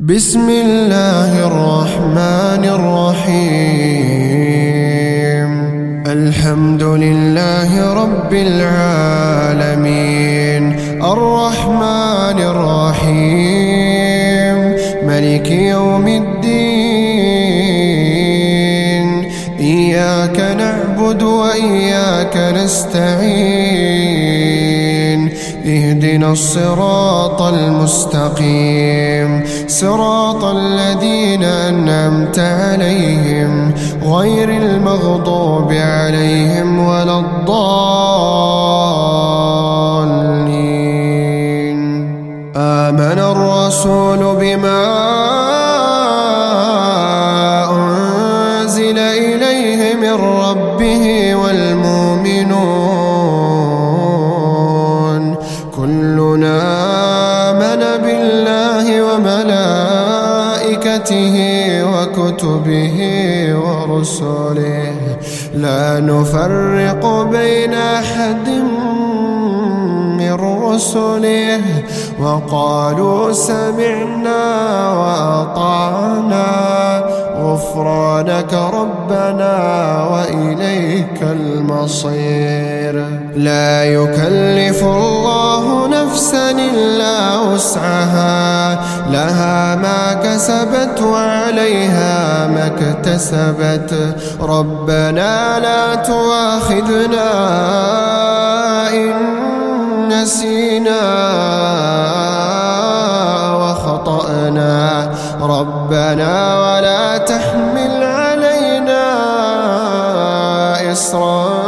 بسم الله الرحمن الرحيم. الحمد لله رب العالمين. الرحمن الرحيم. ملك يوم الدين. إياك نعبد وإياك نستعين. اهدنا الصراط المستقيم. صراط الذين أنعمت عليهم غير المغضوب عليهم ولا الضالين. آمن الرسول بما وملائكته وكتبه ورسله. لا نفرق بين أحد من رسله. وقالوا سمعنا وأطعنا. غفرانك ربنا وإليك المصير. لا يكلف الله نفسا إلا وسعها. لها ما كسبت وعليها ما اكتسبت. ربنا لا تواخذنا إن نسينا وخطأنا. ربنا ولا تحمل علينا إصرا.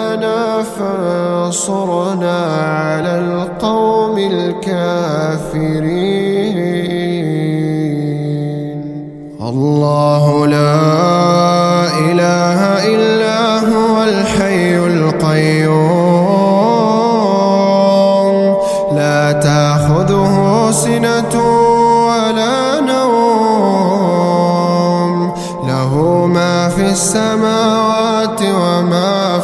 فانصرنا على القوم الكافرين. الله لا إله إلا هو الحي القيوم. لا تأخذه سنة ولا نوم. له ما في السماوات وما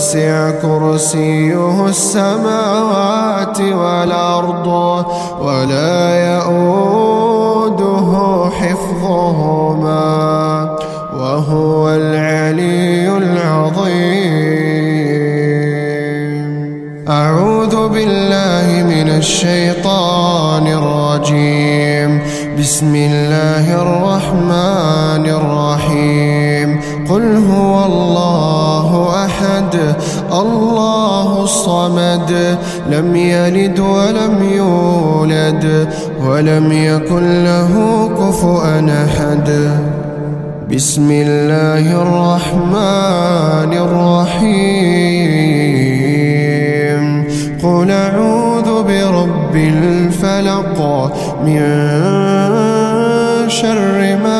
وسع كرسيه السماوات والأرض ولا يؤوده حفظهما وهو العلي العظيم. أعوذ بالله من الشيطان الرجيم. بسم الله الرحمن الرحيم. قل هو الله أحد الله الصمد. لم يلد ولم يولد ولم يكن له كفؤا أحد. بسم الله الرحمن الرحيم. قل أعوذ برب الفلق من شر ما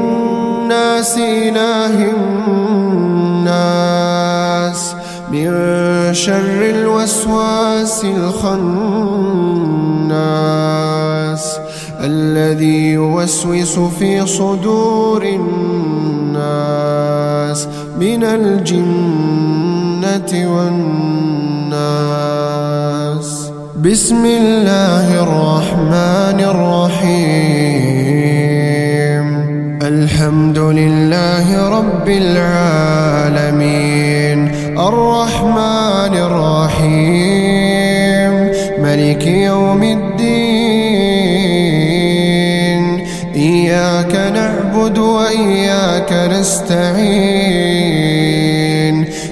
الناس إله الناس من شر الوسواس الخناس الذي يوسوس في صدور الناس من الجنة والناس. بسم الله الرحمن الرحيم. الحمد لله رب العالمين. الرحمن الرحيم. ملك يوم الدين. إياك نعبد وإياك نستعين.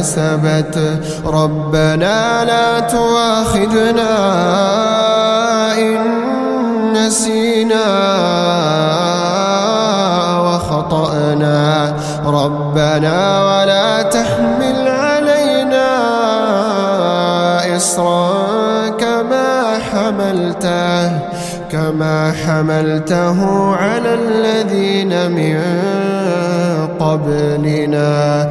ما اكتسبت ربنا لا تواخذنا إن نسينا وخطأنا ربنا ولا تحمل علينا إصرا كما حملته كما حملته على الذين من قبلنا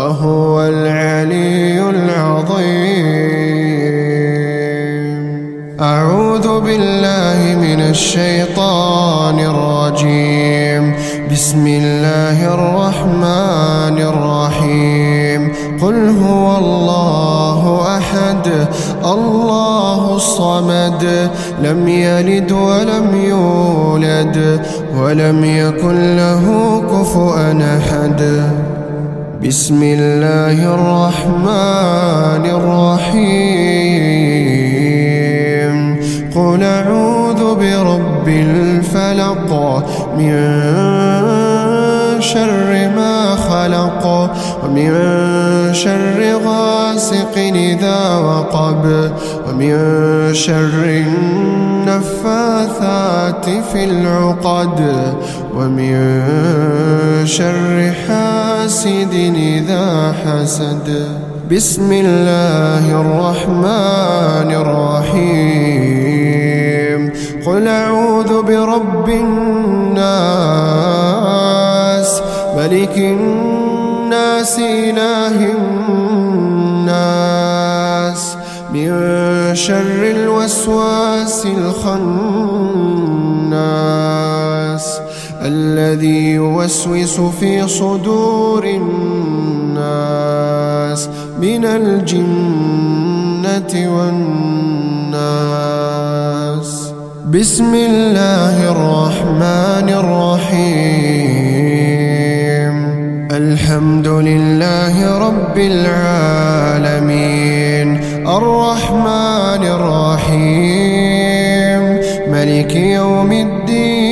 وهو العلي العظيم. أعوذ بالله من الشيطان الرجيم. بسم الله الرحمن الرحيم. قل هو الله أحد الله الصمد لم يلد ولم يولد ولم يكن له كفؤا أحد. بسم الله الرحمن الرحيم. قل أعوذ برب الفلق من شر ما خلق ومن شر غاسق إذا وقب ومن شر النفاثات في العقد ومن شر حاسد إذا حسد. بسم الله الرحمن الرحيم. قل أعوذ برب الناس ملك الناس إله الناس. من شر الوسواس الخناس. الذي يوسوس في صدور الناس من الجنة والناس. بسم الله الرحمن الرحيم. الحمد لله رب العالمين. الرحمن الرحيم. ملك يوم الدين.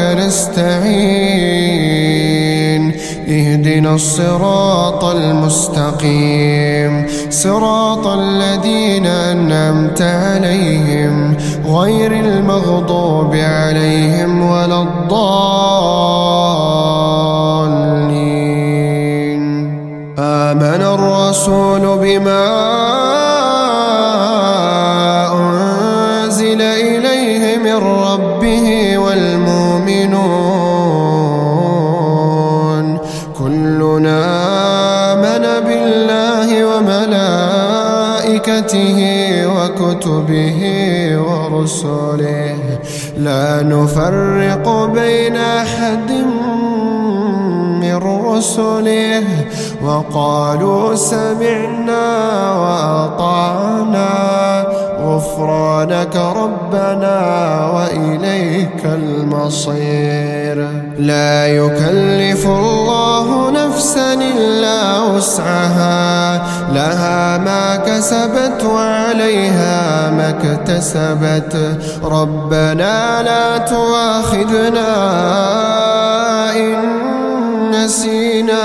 نستعين. اهدنا الصراط المستقيم. صراط الذين أنعمت عليهم. غير المغضوب عليهم ولا الضالين. آمن الرسول بما أنزل إليه من ربه وملائكته وكتبه ورسله. لا نفرق بين أحد من رسله. وقالوا سمعنا وأطعنا. غفرانك ربنا وإليك المصير. لا يكلف الله نفسا إلا وسعها لها ما كسبت وعليها ما اكتسبت. ربنا لا تواخذنا إن نسينا.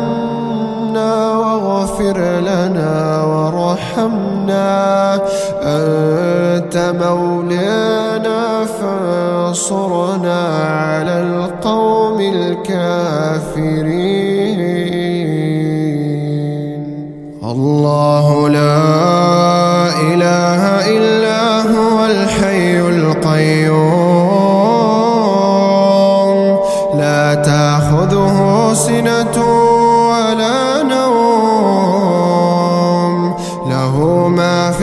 واغفر لنا وارحمنا أنت مولانا فانصرنا على القوم الكافرين. الله لا إله إلا هو الحي القيوم. لا تأخذه سنة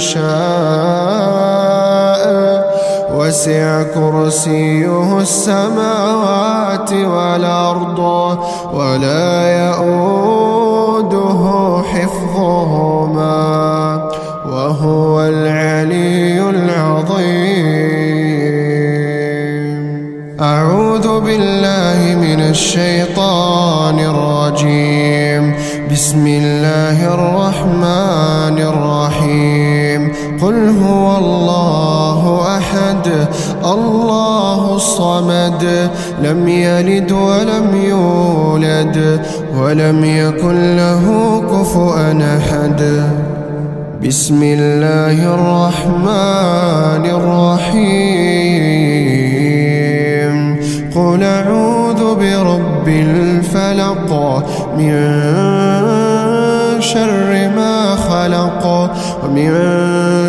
بما شاء. وسع كرسيه السماوات والأرض ولا يؤوده حفظهما. وهو العلي العظيم. أعوذ بالله من الشيطان الرجيم. بسم الله الرحمن الرحيم. قل هو الله أحد الله الصمد لم يلد ولم يولد ولم يكن له كفؤا أحد. بسم الله الرحمن الرحيم. قل أعوذ برب الفلق من شر ما خلق ومن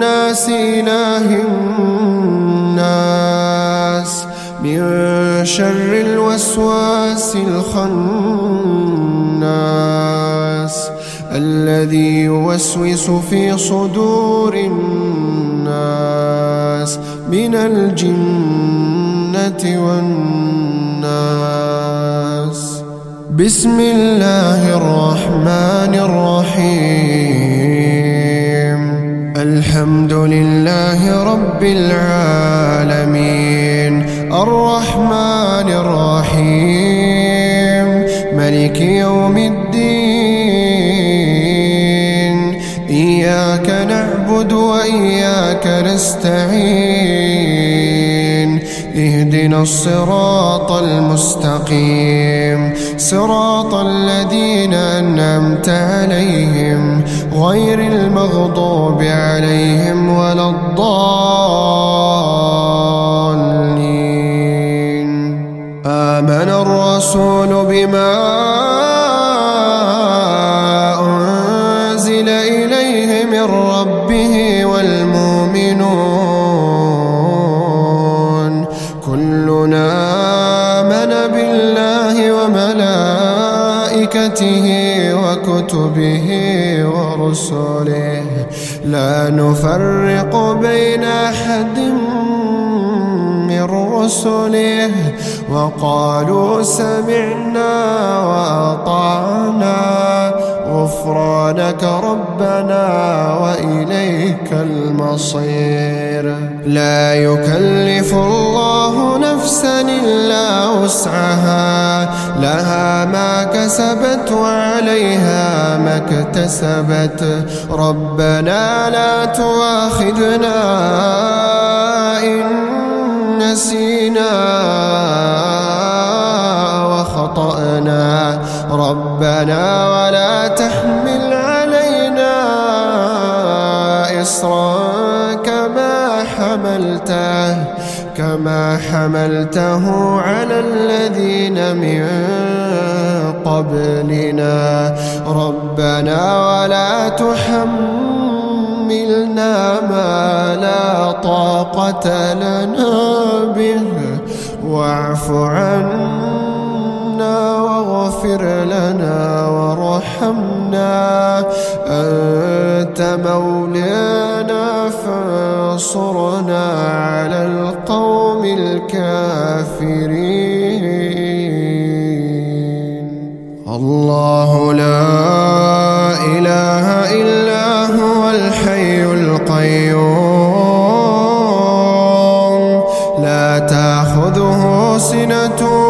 الناس إله الناس من شر الوسواس الخناس الذي يوسوس في صدور الناس من الجنة والناس. بسم الله الرحمن الرحيم. الحمد لله رب العالمين. الرحمن الرحيم. ملك يوم الدين. إياك نعبد وإياك نستعين. اهدنا الصراط المستقيم. صراط الذين أنعمت عليهم. غير المغضوب عليهم ولا الضالين. آمن الرسول بما أنزل إليه من ربه والمؤمنون. كلنا آمن بالله وملائكته وكتبه ورسله لا نفرق بين أحد من رسله. وقالوا سمعنا وأطعنا. غفرانك ربنا وإليك المصير. لا يكلف الله نفسا إلا وسعها. لها ما كسبت وعليها ما اكتسبت. ربنا لا تواخذنا إن نسينا وخطأنا. ربنا ولا تحمل علينا إصرا كما حملته كما حملته على الذين من قبلنا. ربنا ولا تحملنا ما لا طاقة لنا به واعف عنا واغفر لنا وارحمنا. أنت مولانا فانصرنا على القوم الكافرين. الله لا إله إلا هو الحي القيوم. لا تأخذه سنة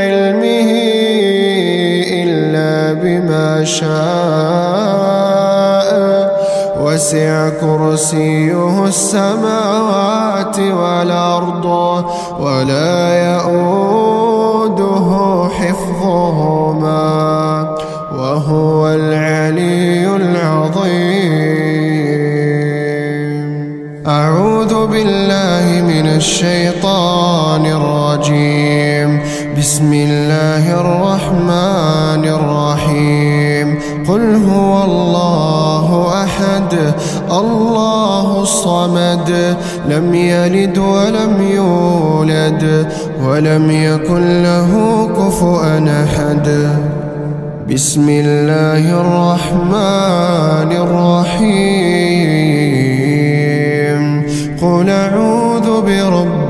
بما شاء وسع كرسيه السماوات والأرض ولا يؤوده حفظهما. وهو العلي العظيم. أعوذ بالله من الشيطان بسم الله الرحمن الرحيم. قل هو الله أحد الله الصمد لم يلد ولم يولد ولم يكن له كفؤا أحد. بسم الله الرحمن الرحيم. قل أعوذ برب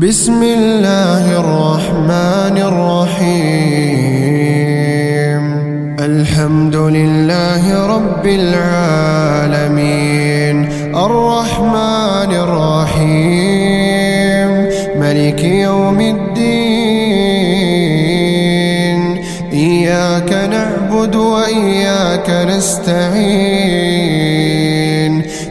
بسم الله الرحمن الرحيم. الحمد لله رب العالمين. الرحمن الرحيم. ملك يوم الدين. إياك نعبد وإياك نستعين.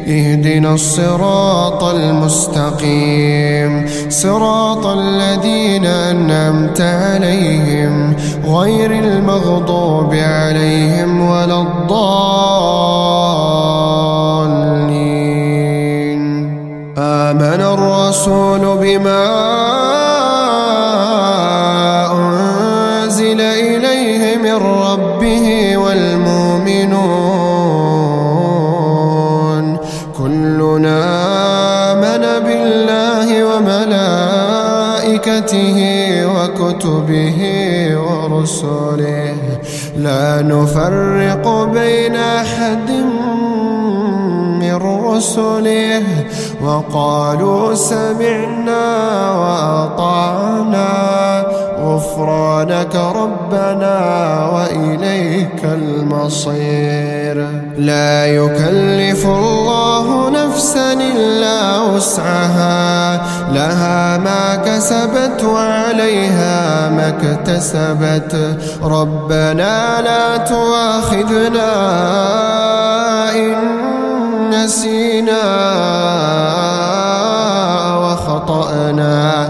اهدنا الصراط المستقيم. صراط الذين أنعمت عليهم غير المغضوب عليهم ولا الضالين. آمن الرسول بما وملائكته وكتبه ورسله. لا نفرق بين أحد من رسله. وقالوا سمعنا وأطعنا. غفرانك ربنا وإليك المصير. لا يكلف الله نفسا إلا وسعها لها ما كسبت وعليها ما اكتسبت. ربنا لا تؤاخذنا إن نسينا وخطأنا.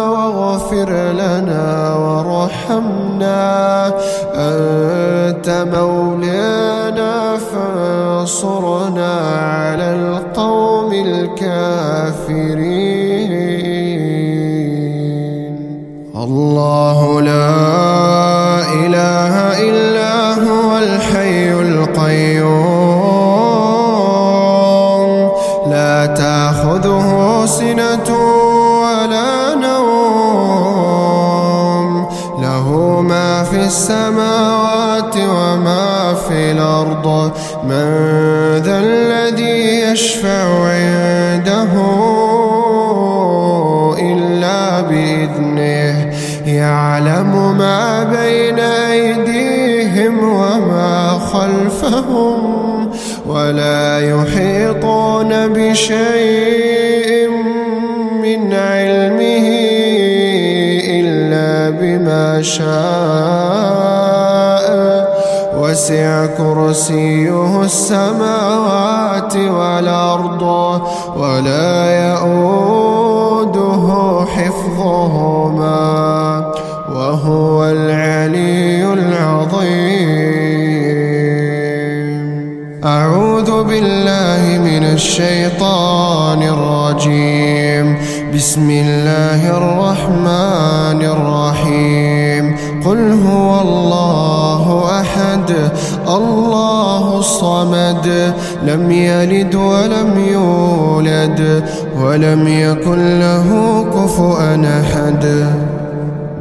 واغفر لنا وارحمنا. أنت مولانا فانصرنا على القوم الكافرين. الله لا إله إلا هو الحي القيوم.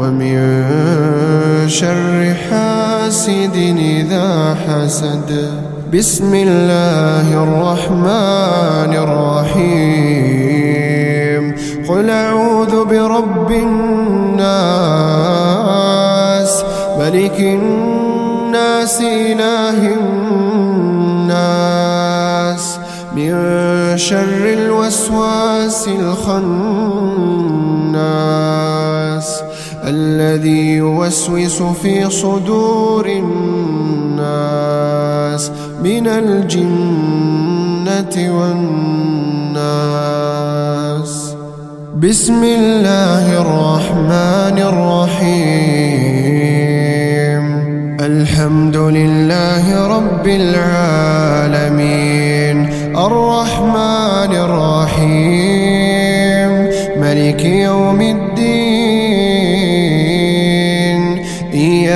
ومن شر حاسد إذا حسد. بسم الله الرحمن الرحيم. قل أعوذ برب الناس. ملك الناس إله الناس. من شر الوسواس الخناس. الذي يوسوس في صدور الناس من الجنة والناس. بسم الله الرحمن الرحيم. الحمد لله رب العالمين. الرحمن الرحيم. ملك يوم الدين.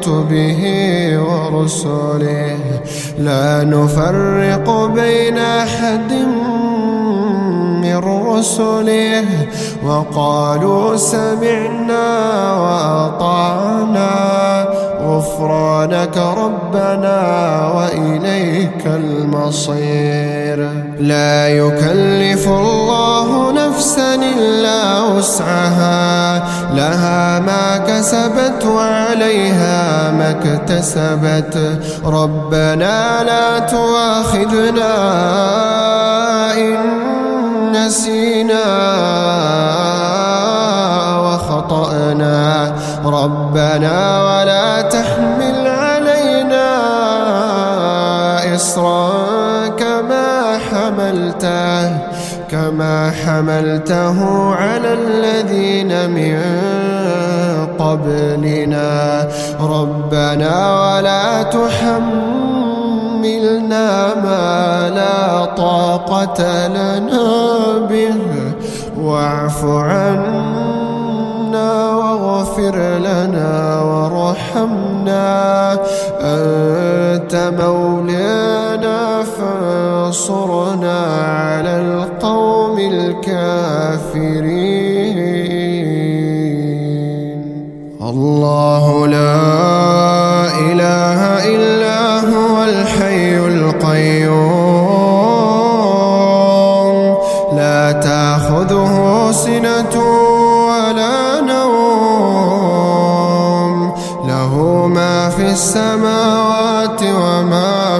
وكتبه ورسله. لا نفرق بين أحد من رسله. وقالوا سمعنا وأطعنا. غفرانك ربنا وإليك المصير. لا يكلف الله نفسا إلا وسعها لها ما كسبت وعليها ما اكتسبت. ربنا لا تواخذنا إن نسينا وخطأنا ربنا ولا تحمل علينا إصرا. كما حملته على الذين من قبلنا. ربنا ولا تحملنا ما لا طاقة لنا به. واعف عنا واغفر لنا وارحمنا. أنت مولانا فانصرنا على القوم الكافرين. الله لا إله إلا هو الحي القيوم. لا تأخذه سنة ولا نوم. له ما في السماوات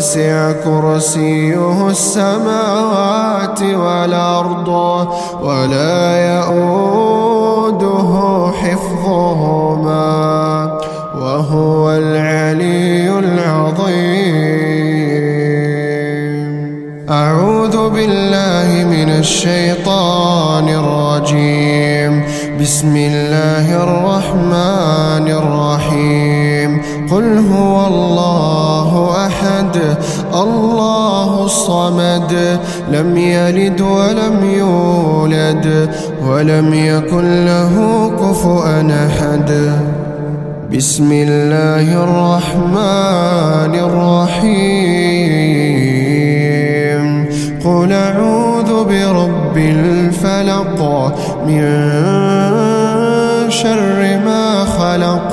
وسع كرسيه السماوات والأرض ولا يؤوده حفظهما وهو العلي العظيم. أعوذ بالله من الشيطان الرجيم. بسم الله الرحمن الرحيم. قل هو الله أحد الله الصمد لم يلد ولم يولد ولم يكن له كفؤا أحد. بسم الله الرحمن الرحيم. قل أعوذ برب الفلق من شر ما خلق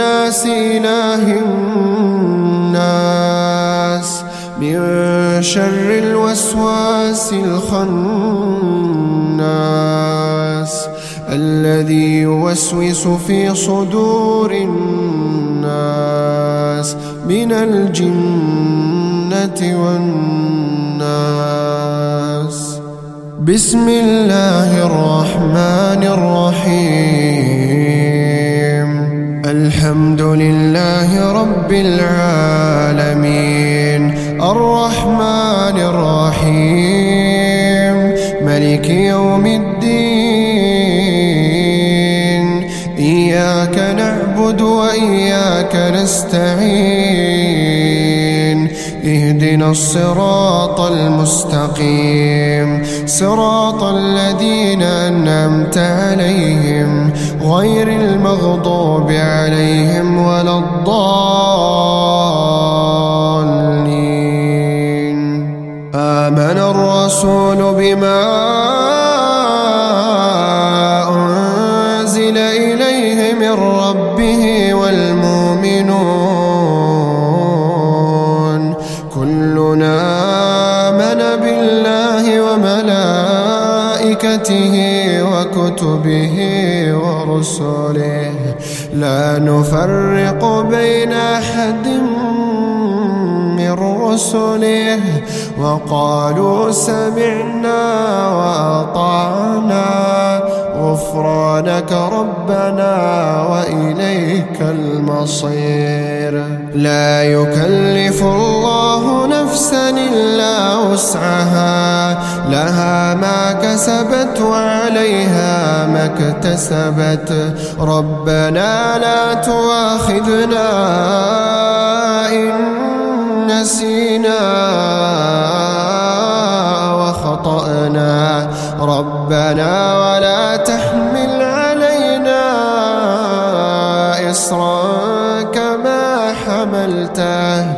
إله الناس من شر الوسواس الخناس الذي يوسوس في صدور الناس من الجنة والناس. بسم الله الرحمن الرحيم. الحمد لله رب العالمين. الرحمن الرحيم. ملك يوم الدين. إياك نعبد وإياك نستعين. اهدنا الصراط المستقيم. صراط الذين أنعمت عليهم. غير المغضوب عليهم ولا الضالين. آمن الرسول بما وملائكته وكتبه ورسله. لا نفرق بين أحد من رسله. وقالوا سمعنا وأطعنا. غفرانك ربنا وإليك المصير. لا يكلف الله نفسا إلا وسعها لها ما كسبت وعليها ما اكتسبت. ربنا لا تواخذنا إن نسينا وخطأنا. ربنا ولا تحمل علينا إصرا كما حملته.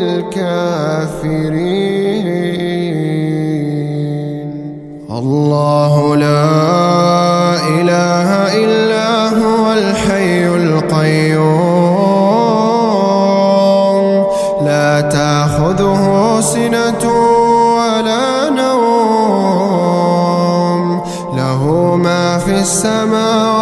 الكافرين الله لا إله إلا هو الحي القيوم. لا تأخذه سنة ولا نوم. له ما في السماوات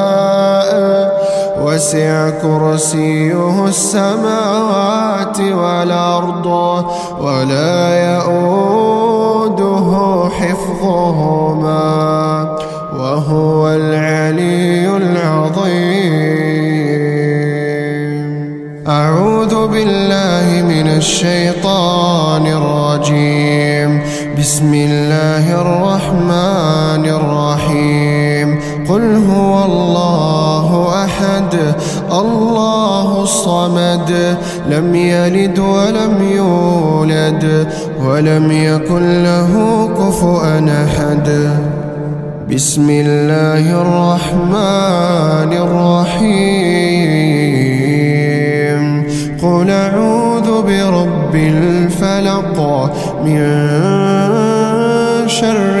وسع كرسيه السماوات والأرض ولا يؤوده حفظهما وهو العلي العظيم. أعوذ بالله من الشيطان الرجيم. بسم الله الرحمن الرحيم. قل هو الله أحد الله الصمد لم يلد ولم يولد ولم يكن له كفؤا أحد. بسم الله الرحمن الرحيم. قل أعوذ برب الفلق من شر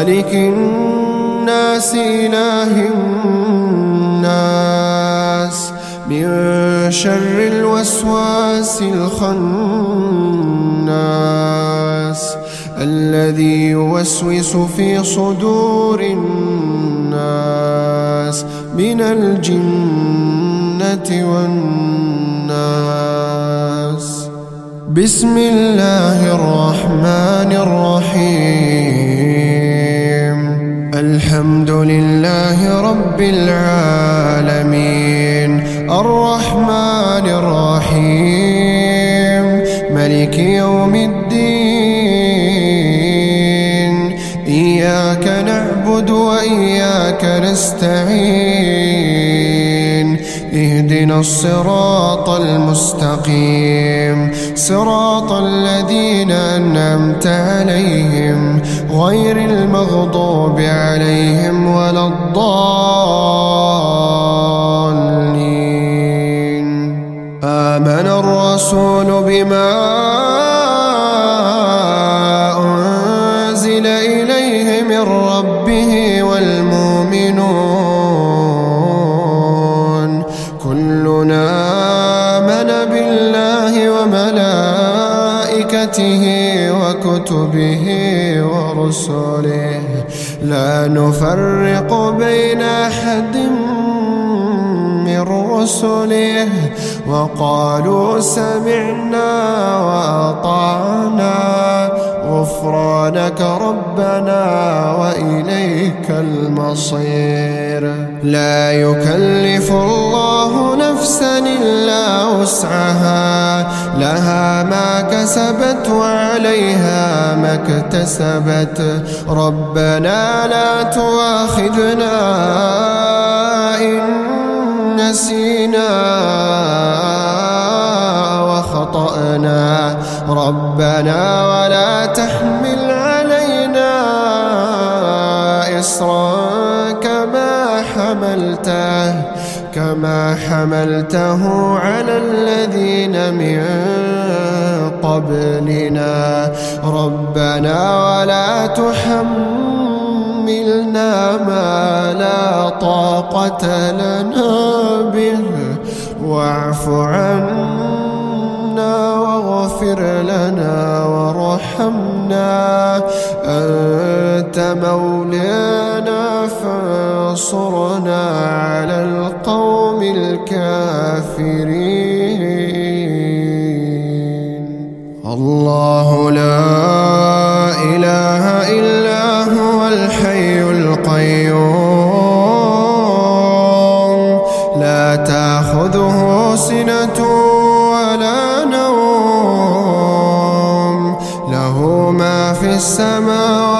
ملك الناس إله الناس من شر الوسواس الخناس الذي يوسوس في صدور الناس من الجنة والناس. بسم الله الرحمن الرحيم. الحمد لله رب العالمين. الرحمن الرحيم. ملك يوم الدين. إياك نعبد وإياك نستعين. اهدنا الصراط المستقيم. صراط الذين أنعمت عليهم غير المغضوب عليهم ولا الضالين. آمن الرسول بما وكتبه ورسله. لا نفرق بين أحد من رسله. وقالوا سمعنا وأطعنا. غفرانك ربنا وإليك المصير. لا يكلف الله نفسا وسعها لها ما كسبت وعليها ما اكتسبت. ربنا لا تواخذنا إن نسينا وخطأنا. ربنا ولا تحمل علينا إصرا كما حملته. كما حملته على الذين من قبلنا. ربنا ولا تحملنا ما لا طاقة لنا به. واعف عنا واغفر لنا وارحمنا. أنت مولانا فانصرنا على القوم الكافرين. الله لا إله إلا هو الحي القيوم. لا تأخذه سنة ولا نوم. له ما في السماوات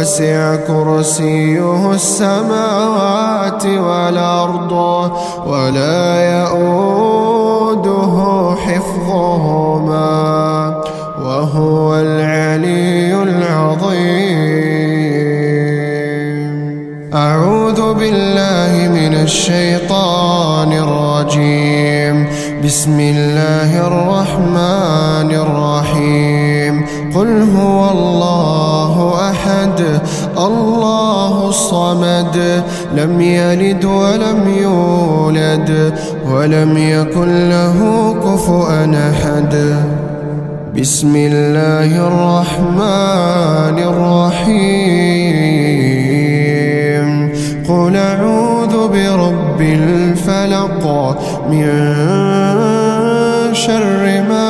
وسع كرسيه السماوات والأرض ولا يؤوده حفظهما وهو العلي العظيم. أعوذ بالله من الشيطان الرجيم. بسم الله الرحمن الرحيم. قل هو الله أحد الله الصمد لم يلد ولم يولد ولم يكن له كفؤا أحد. بسم الله الرحمن الرحيم. قل أعوذ برب الفلق من شر ما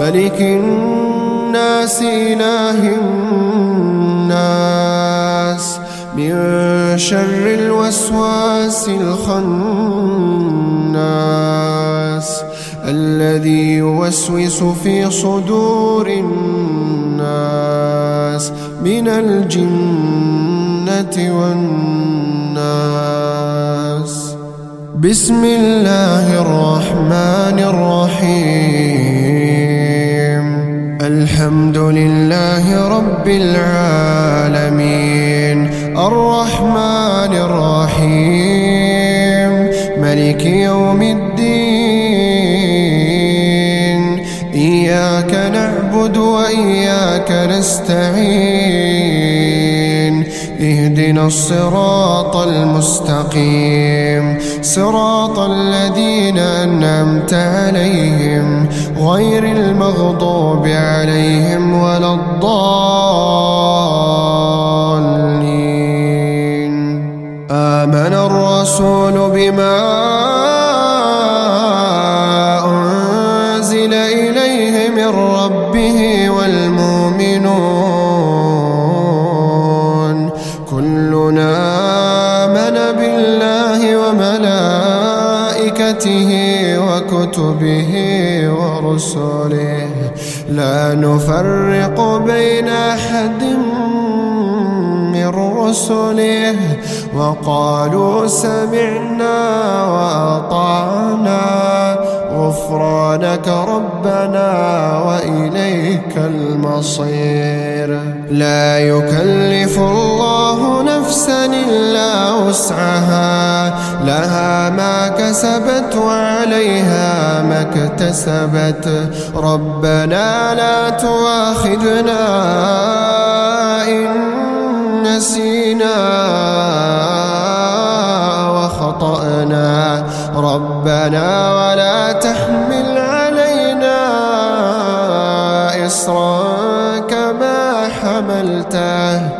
ملك الناس إله الناس. من شر الوسواس الخناس. الذي يوسوس في صدور الناس. من الجنة والناس. بسم الله الرحمن الرحيم. الحمد لله رب العالمين. الرحمن الرحيم. ملك يوم الدين. إياك نعبد وإياك نستعين. اهدنا الصراط المستقيم. صراط الذين أنعمت عليهم غير المغضوب عليهم ولا الضالين. آمن الرسول بما أنزل إليه من ربه وملائكته وكتبه ورسله. لا نفرق بين أحد من رسله. وقالوا سمعنا وأطعنا. غفرانك ربنا وإليك المصير. لا يكلف الله نفسا إلا وسعها لها ما كسبت وعليها ما اكتسبت. ربنا لا تواخذنا إن نسينا وخطأنا ربنا ولا تحمل علينا إصرا كما حملته.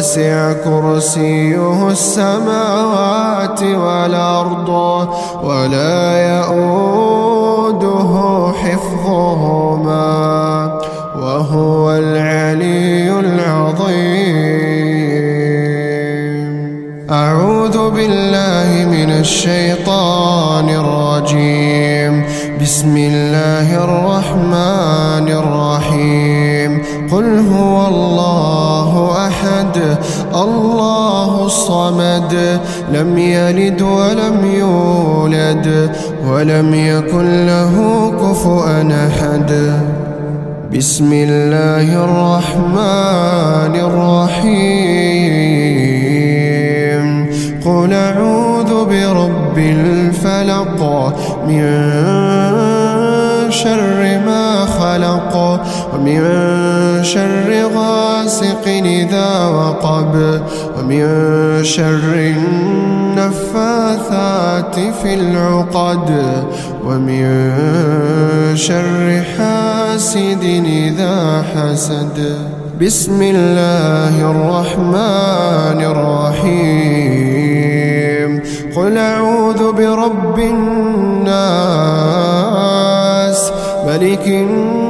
وسع كرسيه السماوات والأرض ولا يؤوده حفظهما وهو العلي العظيم. أعوذ بالله من الشيطان الرجيم. بسم الله الرحمن الرحيم. قل هو الله أحد الله الصمد لم يلد ولم يولد ولم يكن له كفؤا أحد. بسم الله الرحمن الرحيم. قل أعوذ برب الفلق من شر ما خلق ومن شر غاسق إذا وقب ومن شر النفاثات في العقد ومن شر حاسد إذا حسد. بسم الله الرحمن الرحيم. قل أعوذ برب الناس ملك الناس